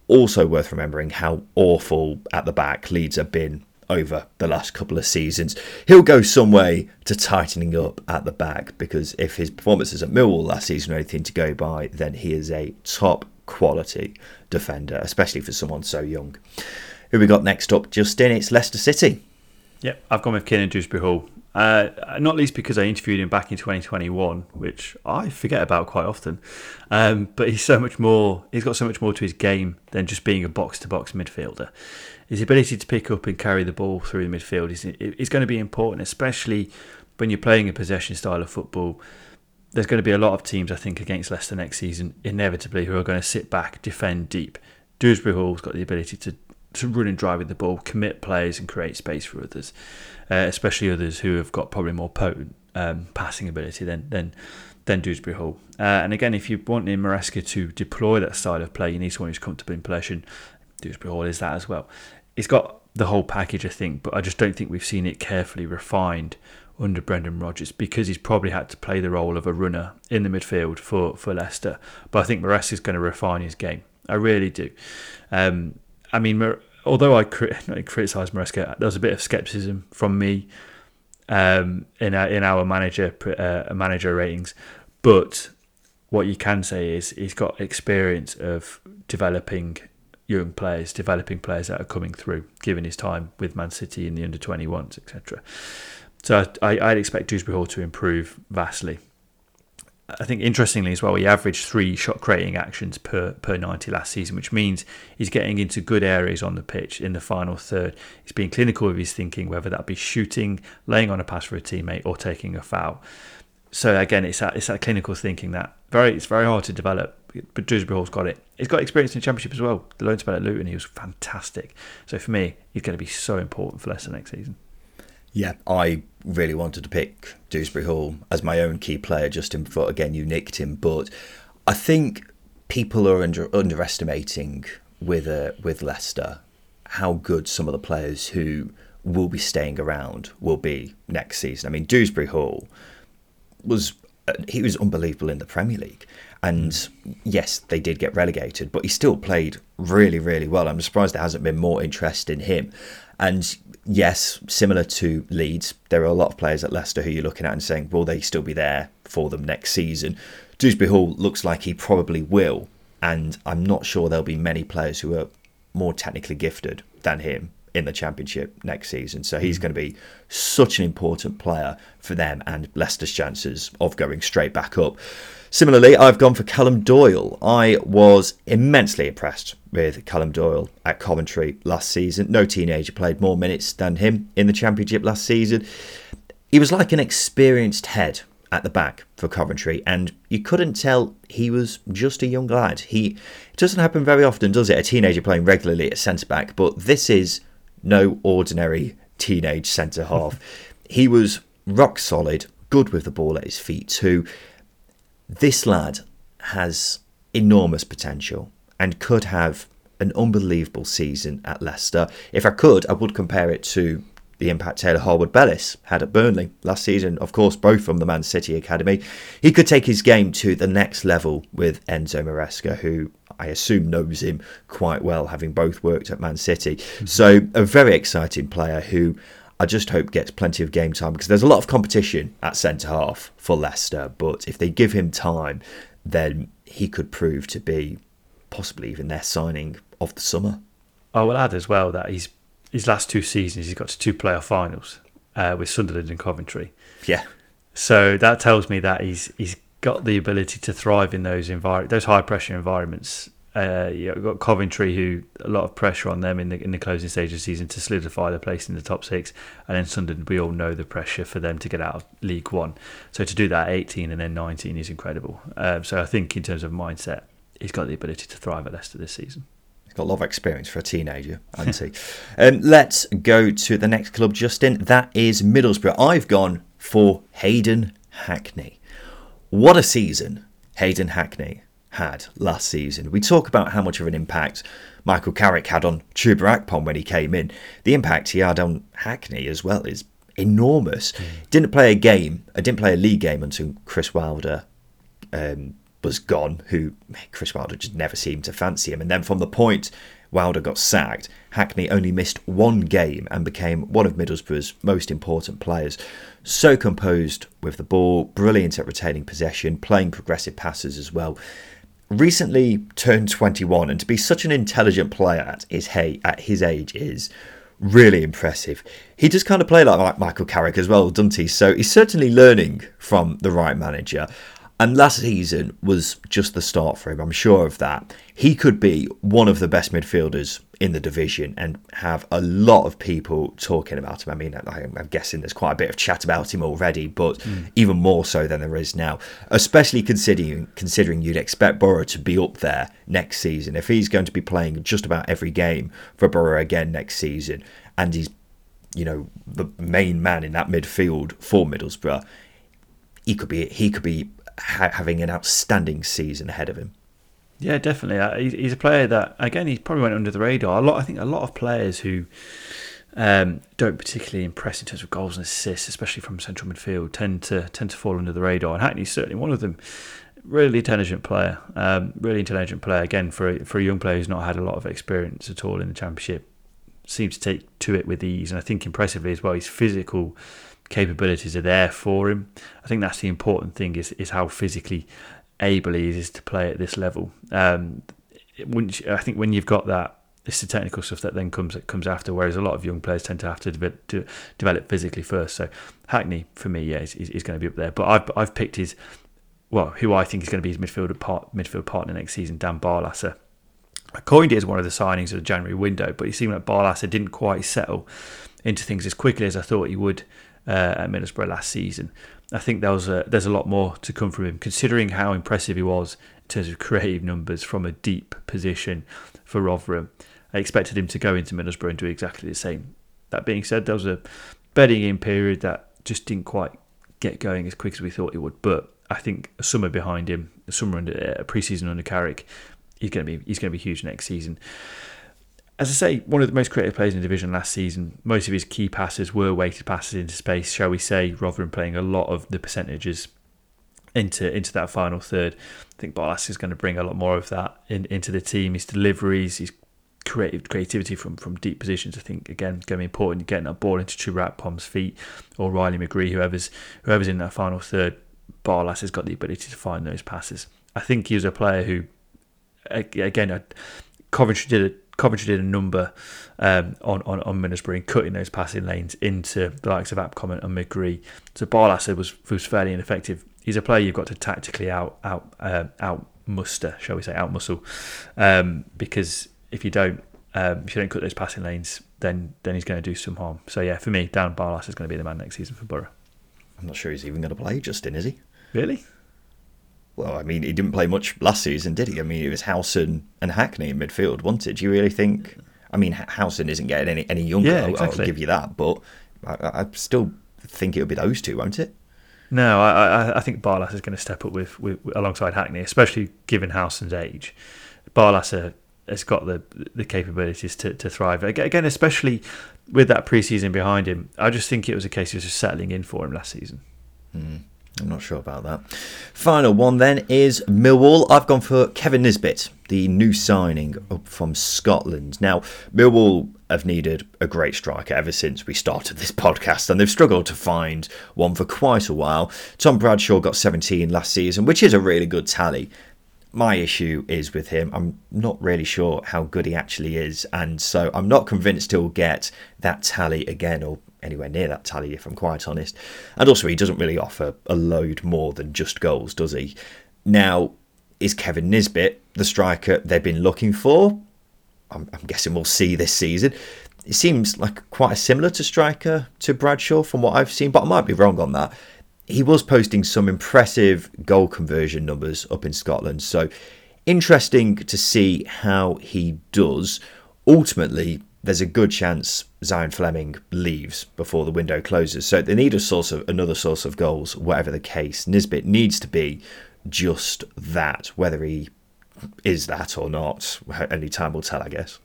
Also worth remembering how awful at the back Leeds have been over the last couple of seasons. He'll go some way to tightening up at the back because if his performances at Millwall last season are anything to go by, then he is a top quality defender, especially for someone so young. Who we got next up, Justin? It's Leicester City. Yep, I've gone with Kiernan Dewsbury Hall. Uh, not least because I interviewed him back in 2021, which I forget about quite often. Um, but he's so much more. He's got so much more to his game than just being a box-to-box midfielder. His ability to pick up and carry the ball through the midfield is, is going to be important, especially when you're playing a possession style of football. There's going to be a lot of teams, I think, against Leicester next season, inevitably, who are going to sit back, defend deep. Dewsbury Hall's got the ability to to run and drive with the ball, commit plays, and create space for others, uh, especially others who have got probably more potent um, passing ability than than than Dewsbury Hall. Uh, and again, if you want in Maresca to deploy that style of play, you need someone who's comfortable in possession. Dewsbury Hall is that as well. He's got the whole package, I think, but I just don't think we've seen it carefully refined under Brendan Rodgers because he's probably had to play the role of a runner in the midfield for, for Leicester. But I think Maresca is going to refine his game. I really do. Um, I mean, although I criticise Maresca, there's a bit of scepticism from me um, in our, in our manager uh, manager ratings. But what you can say is he's got experience of developing young players, developing players that are coming through, given his time with Man City in the under 21s, etc. So I, I'd expect Dewsbury Hall to improve vastly. I think interestingly as well, he averaged three shot creating actions per, per 90 last season, which means he's getting into good areas on the pitch in the final third. He's being clinical with his thinking, whether that be shooting, laying on a pass for a teammate, or taking a foul. So again, it's that it's that clinical thinking that very it's very hard to develop. But Dewsbury Hall's got it. He's got experience in the Championship as well. The loan spell at Luton, he was fantastic. So for me, he's going to be so important for Leicester next season. Yeah, I really wanted to pick Dewsbury Hall as my own key player, Justin, before again you nicked him. But I think people are under, underestimating with uh, with Leicester how good some of the players who will be staying around will be next season. I mean, Dewsbury Hall was uh, he was unbelievable in the Premier League. And yes, they did get relegated, but he still played really, really well. I'm surprised there hasn't been more interest in him. And yes, similar to Leeds, there are a lot of players at Leicester who you're looking at and saying, will they still be there for them next season? Dewsbury Hall looks like he probably will. And I'm not sure there'll be many players who are more technically gifted than him in the championship next season. So he's hmm. going to be such an important player for them and Leicester's chances of going straight back up. Similarly, I've gone for Callum Doyle. I was immensely impressed with Callum Doyle at Coventry last season. No teenager played more minutes than him in the championship last season. He was like an experienced head at the back for Coventry, and you couldn't tell he was just a young lad. He it doesn't happen very often, does it? A teenager playing regularly at centre back, but this is no ordinary teenage centre half. he was rock solid, good with the ball at his feet too this lad has enormous potential and could have an unbelievable season at Leicester. If I could, I would compare it to the impact Taylor Harwood Bellis had at Burnley last season, of course, both from the Man City Academy. He could take his game to the next level with Enzo Maresca, who I assume knows him quite well, having both worked at Man City. Mm-hmm. So, a very exciting player who I just hope gets plenty of game time because there's a lot of competition at centre half for Leicester. But if they give him time, then he could prove to be possibly even their signing of the summer. I will add as well that he's his last two seasons he's got to two playoff finals uh, with Sunderland and Coventry. Yeah. So that tells me that he's he's got the ability to thrive in those envir- those high pressure environments uh, you've got Coventry, who a lot of pressure on them in the in the closing stage of the season to solidify their place in the top six, and then Sunderland. We all know the pressure for them to get out of League One. So to do that 18 and then 19 is incredible. Um, so I think in terms of mindset, he's got the ability to thrive at Leicester this season. He's got a lot of experience for a teenager, he? um, let's go to the next club, Justin. That is Middlesbrough. I've gone for Hayden Hackney. What a season Hayden Hackney had last season. We talk about how much of an impact Michael Carrick had on Chuba Akpom when he came in. The impact he had on Hackney as well is enormous. Mm. Didn't play a game, I didn't play a league game until Chris Wilder um, was gone, who Chris Wilder just never seemed to fancy him. And then from the point Wilder got sacked, Hackney only missed one game and became one of Middlesbrough's most important players. So composed with the ball, brilliant at retaining possession, playing progressive passes as well recently turned 21 and to be such an intelligent player at his, hey, at his age is really impressive. He does kind of play like Michael Carrick as well, doesn't he? So he's certainly learning from the right manager. And last season was just the start for him, I'm sure of that. He could be one of the best midfielders in the division and have a lot of people talking about him. I mean, I'm guessing there's quite a bit of chat about him already, but mm. even more so than there is now, especially considering considering you'd expect Borough to be up there next season. If he's going to be playing just about every game for Borough again next season and he's you know the main man in that midfield for Middlesbrough, he could be he could be ha- having an outstanding season ahead of him. Yeah, definitely. Uh, he's a player that again he probably went under the radar. A lot, I think, a lot of players who um, don't particularly impress in terms of goals and assists, especially from central midfield, tend to tend to fall under the radar. And Hackney's certainly one of them. Really intelligent player, um, really intelligent player. Again, for a, for a young player who's not had a lot of experience at all in the championship, seems to take to it with ease, and I think impressively as well. His physical capabilities are there for him. I think that's the important thing is is how physically able he is to play at this level. Um, I think when you've got that, it's the technical stuff that then comes comes after. Whereas a lot of young players tend to have to develop, to develop physically first. So Hackney, for me, yeah, is, is going to be up there. But I've I've picked his well, who I think is going to be his midfield part, midfield partner next season, Dan Barlaser. I coined it as one of the signings of the January window, but it seemed like Barlaser didn't quite settle into things as quickly as I thought he would uh, at Middlesbrough last season. I think there was a, there's a lot more to come from him, considering how impressive he was in terms of creative numbers from a deep position for Rotherham. I expected him to go into Middlesbrough and do exactly the same. That being said, there was a bedding in period that just didn't quite get going as quick as we thought it would. But I think a summer behind him, a summer under a preseason under Carrick, he's going to be he's going to be huge next season. As I say, one of the most creative players in the division last season. Most of his key passes were weighted passes into space, shall we say, rather than playing a lot of the percentages into into that final third. I think Barlas is going to bring a lot more of that in, into the team. His deliveries, his creative creativity from, from deep positions. I think again going to be important getting that ball into Chuba Akpom's feet or Riley McGree, whoever's whoever's in that final third. Barlas has got the ability to find those passes. I think he was a player who, again, uh, Coventry did a Coventry did a number um, on, on on Middlesbrough cutting those passing lanes into the likes of Akpom and McGree. So Barlas was was fairly ineffective. He's a player you've got to tactically out out uh, out muster, shall we say, out muscle, um, because if you don't um, if you don't cut those passing lanes, then then he's going to do some harm. So yeah, for me, Dan Barlas is going to be the man next season for Borough. I'm not sure he's even going to play, Justin, is he? Really? Well, I mean, he didn't play much last season, did he? I mean, it was Howson and Hackney in midfield, wasn't it? Do you really think? I mean, Howson isn't getting any, any younger, yeah, exactly. I'll give you that, but I, I still think it would be those two, won't it? No, I, I think Barlas is going to step up with, with alongside Hackney, especially given Howson's age. Barlas has got the the capabilities to, to thrive again, especially with that preseason behind him. I just think it was a case of just settling in for him last season. Mm. I'm not sure about that. Final one then is Millwall. I've gone for Kevin Nisbet, the new signing up from Scotland. Now, Millwall have needed a great striker ever since we started this podcast, and they've struggled to find one for quite a while. Tom Bradshaw got 17 last season, which is a really good tally. My issue is with him. I'm not really sure how good he actually is, and so I'm not convinced he'll get that tally again or anywhere near that tally, if I'm quite honest. And also, he doesn't really offer a load more than just goals, does he? Now, is Kevin Nisbet the striker they've been looking for? I'm, I'm guessing we'll see this season. It seems like quite a similar to striker to Bradshaw from what I've seen, but I might be wrong on that. He was posting some impressive goal conversion numbers up in Scotland, so interesting to see how he does. Ultimately, there's a good chance Zian Flemming leaves before the window closes. So they need a source of another source of goals, whatever the case. Nisbet needs to be just that. Whether he is that or not, only time will tell, I guess.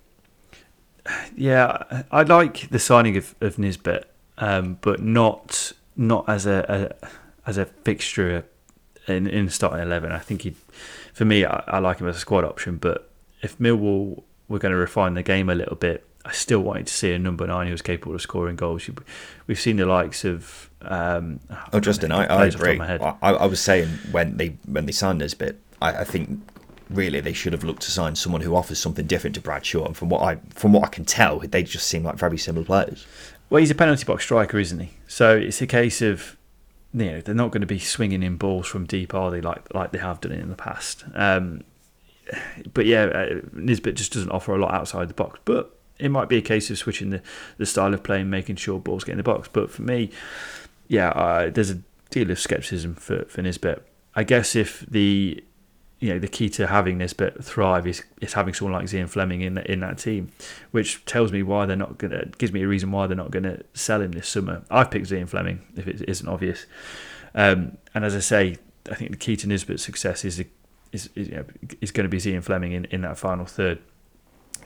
Yeah, I like the signing of, of Nisbet, um, but not not as a, a as a fixture in in starting eleven. I think he, for me, I, I like him as a squad option. But if Millwall were going to refine the game a little bit, I still wanted to see a number nine who was capable of scoring goals. We've seen the likes of. Um, oh, Justin, I, I agree. I, I, was saying when they when they signed Nisbet, I, I, think really they should have looked to sign someone who offers something different to Bradshaw. And from what I from what I can tell, they just seem like very similar players. Well, he's a penalty box striker, isn't he? So it's a case of you know they're not going to be swinging in balls from deep, are they? Like like they have done in the past. Um, but yeah, uh, Nisbet just doesn't offer a lot outside the box, but it might be a case of switching the, the style of play and making sure balls get in the box. But for me, yeah, uh, there's a deal of scepticism for, for Nisbet. I guess if the you know the key to having Nisbet thrive is, is having someone like Zian Flemming in in that team, which tells me why they're not gonna gives me a reason why they're not gonna sell him this summer. I've picked Zian Flemming if it isn't obvious, um, and as I say, I think the key to Nisbet's success is is is, you know, is going to be Zian Flemming in, in that final third.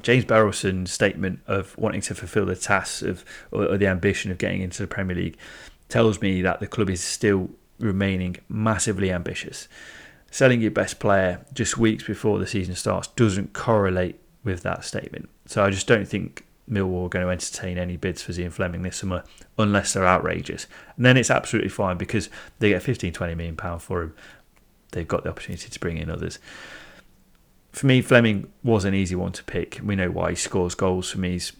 James Berylson's statement of wanting to fulfil the task of or, or the ambition of getting into the Premier League tells me that the club is still remaining massively ambitious. Selling your best player just weeks before the season starts doesn't correlate with that statement. So I just don't think Millwall are going to entertain any bids for Zian Flemming this summer unless they're outrageous. And then it's absolutely fine because they get 15, 20 million pound for him. They've got the opportunity to bring in others for me, Flemming was an easy one to pick. We know why he scores goals. For me, he's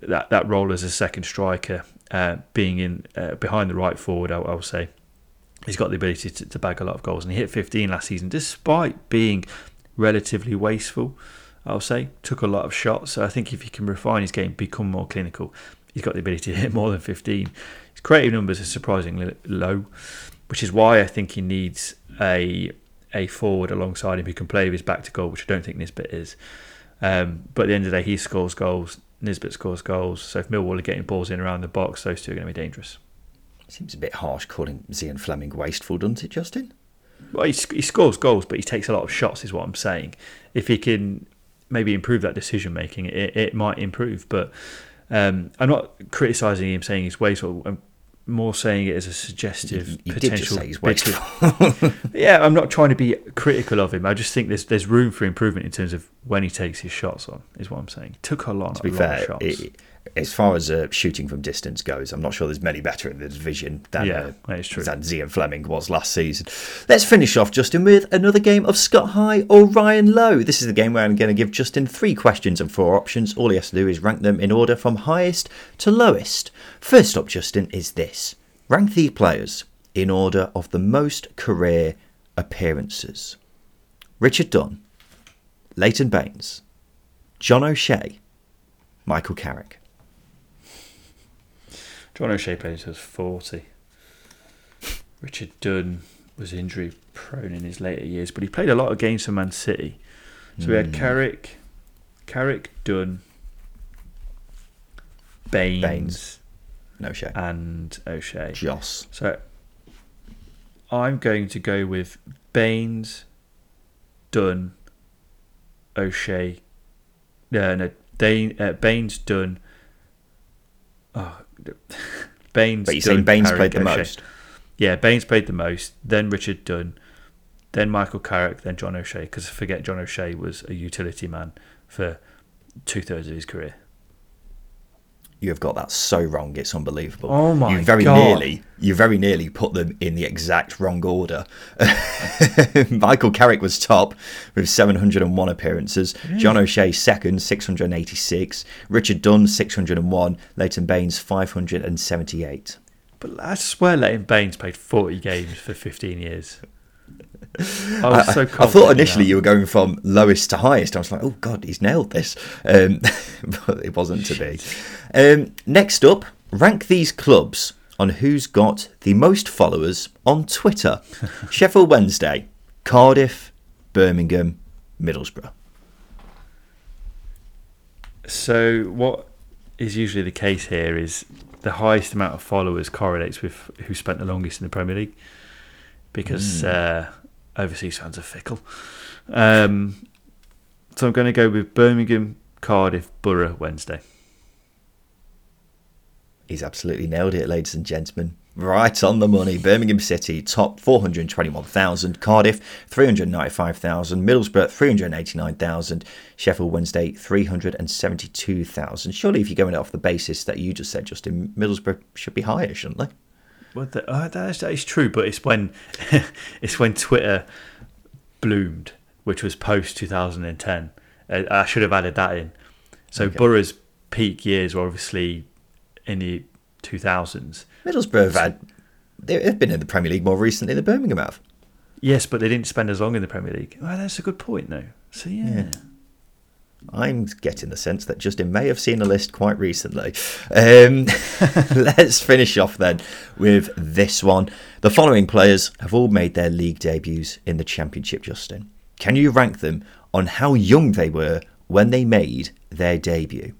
that that role as a second striker, uh, being in uh, behind the right forward, I, I will say, he's got the ability to, to bag a lot of goals, and he hit 15 last season, despite being relatively wasteful. I'll say took a lot of shots. So I think if he can refine his game, become more clinical, he's got the ability to hit more than 15. His creative numbers are surprisingly low, which is why I think he needs a a forward alongside him who can play with his back to goal, which I don't think Nisbet is. Um, but at the end of the day, he scores goals. Nisbet scores goals. So if Millwall are getting balls in around the box, those two are going to be dangerous. Seems a bit harsh calling Zian Flemming wasteful, doesn't it, Justin? Well, he, sc- he scores goals, but he takes a lot of shots, is what I'm saying. If he can maybe improve that decision making, it, it might improve. But um, I'm not criticising him saying he's wasteful. I'm more saying it as a suggestive You, you potential. say he's bit of- yeah, I'm not trying to be critical of him. I just think there's there's room for improvement in terms of when he takes his shots on. Is what I'm saying. Took a lot, to be fair, of shots. it, as far as uh, shooting from distance goes, I'm not sure there's many better in the division than, Yeah, uh, true. than Zian Flemming was last season. Let's finish off, Justin, with another game of Scott High or Ryan Low. This is the game where I'm going to give Justin three questions and four options. All he has to do is rank them in order from highest to lowest. First up, Justin, is this rank the players in order of the most career appearances Richard Dunne, Leighton Baines, John O'Shea, Michael Carrick. John O'Shea played until he was 40. Richard Dunne was injury prone in his later years, but he played a lot of games for Man City. So we had hmm. Carrick, Carrick, Dunne, Baines, Baines. No Shea. and O'Shea. Joss. So I'm going to go with Baines, Dunne, O'Shea. No, no, Dane, uh, Baines, Dunne. Oh, Baines. But you're Dunne, saying Baines played the O'Shea. most. Yeah, Baines played the most. Then Richard Dunne. Then Michael Carrick. Then John O'Shea. Because forget John O'Shea was a utility man for two thirds of his career. You have got that so wrong. It's unbelievable. Oh my You very God. nearly, you very nearly put them in the exact wrong order. Michael Carrick was top with 701 appearances. John O'Shea second, 686. Richard Dunne 601. Leighton Baines 578. But I swear Leighton Baines played 40 games for 15 years. I was I, so I thought initially you were going from lowest to highest. I was like, oh God, he's nailed this. Um, but it wasn't to be. Um, next up, rank these clubs on who's got the most followers on Twitter Sheffield Wednesday, Cardiff, Birmingham, Middlesbrough. So what is usually the case here is the highest amount of followers correlates with who spent the longest in the Premier League, because uh, overseas fans are fickle. Um, so I'm going to go with Birmingham, Cardiff, Borough, Wednesday. He's absolutely nailed it, ladies and gentlemen. Right on the money. Birmingham City, top 421,000. Cardiff, 395,000. Middlesbrough, 389,000. Sheffield Wednesday, 372,000. Surely, if you're going off the basis that you just said, Justin, Middlesbrough should be higher, shouldn't they? Well, the, uh, that, is, that is true, but it's when it's when Twitter bloomed, which was post 2010. Uh, I should have added that in. So Okay. Borough's peak years were obviously in the 2000s. Middlesbrough have had. They've been in the Premier League more recently than Birmingham have. Yes, but they didn't spend as long in the Premier League. Well, that's a good point, though. So yeah, Yeah. I'm getting the sense that Justin may have seen a list quite recently. Um, let's finish off then with this one. The following players have all made their league debuts in the Championship, Justin. Can you rank them on how young they were when they made their debut?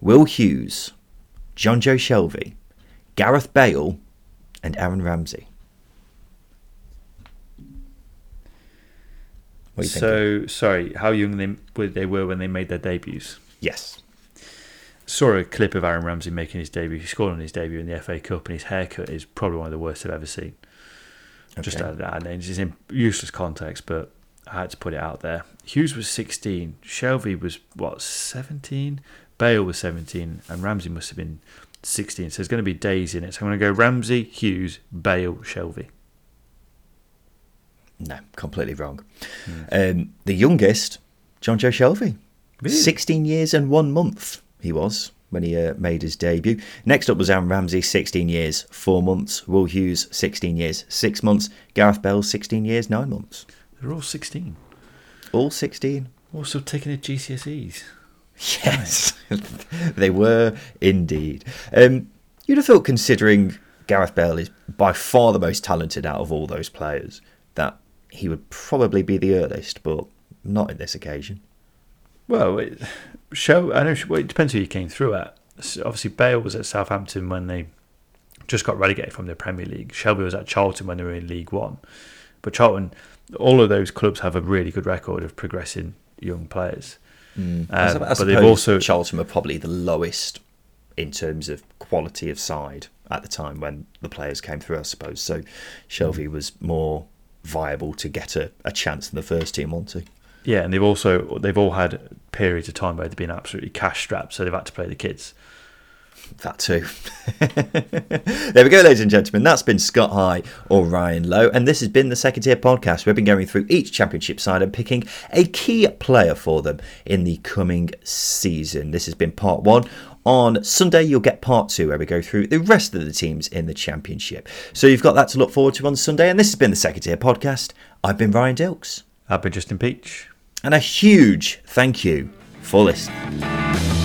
Will Hughes, Jonjo Shelvey, Gareth Bale, and Aaron Ramsey. What do you think? so sorry, how young they were- they were when they made their debuts? Yes. Saw a clip of Aaron Ramsey making his debut. He scored on his debut in the FA Cup, and his haircut is probably one of the worst I've ever seen. Just Okay. added that, and it's in useless context, but I had to put it out there. Hughes was 16, Shelvey was what 17, Bale was 17, and Ramsey must have been 16. So there's going to be days in it. So I'm going to go Ramsey, Hughes, Bale, Shelvey. No, completely wrong. Um, the youngest, Jonjo Shelvey. Really? 16 years and one month he was when he uh, made his debut. Next up was Aaron Ramsey, 16 years, 4 months. Will Hughes, 16 years, 6 months. Gareth Bale, 16 years, 9 months. They're all 16. All 16. Also taking the GCSEs. Yes, they were indeed. Um, you'd have thought, considering Gareth Bale is by far the most talented out of all those players, he would probably be the earliest, but not in this occasion. Well, it, show I know. Well, it depends who you came through at. So obviously, Bale was at Southampton when they just got relegated from the Premier League. Shelvey was at Charlton when they were in League One, But Charlton, all of those clubs have a really good record of progressing young players. Mm. Um, I, but they've also Charlton were probably the lowest in terms of quality of side at the time when the players came through, I suppose. So Shelvey was more viable to get a, a chance in the first team, he? yeah, and they've also they've all had periods of time where they've been absolutely cash strapped, so they've had to play the kids. That too. there we go, ladies and gentlemen. That's been Scott High or Ryan Lowe, and this has been the second tier podcast. We've been going through each championship side and picking a key player for them in the coming season. This has been part one. On Sunday, you'll get part two, where we go through the rest of the teams in the championship. So you've got that to look forward to on Sunday, and this has been the second tier podcast. I've been Ryan Dilks, I've been Justin Peach. and a huge thank you for listening.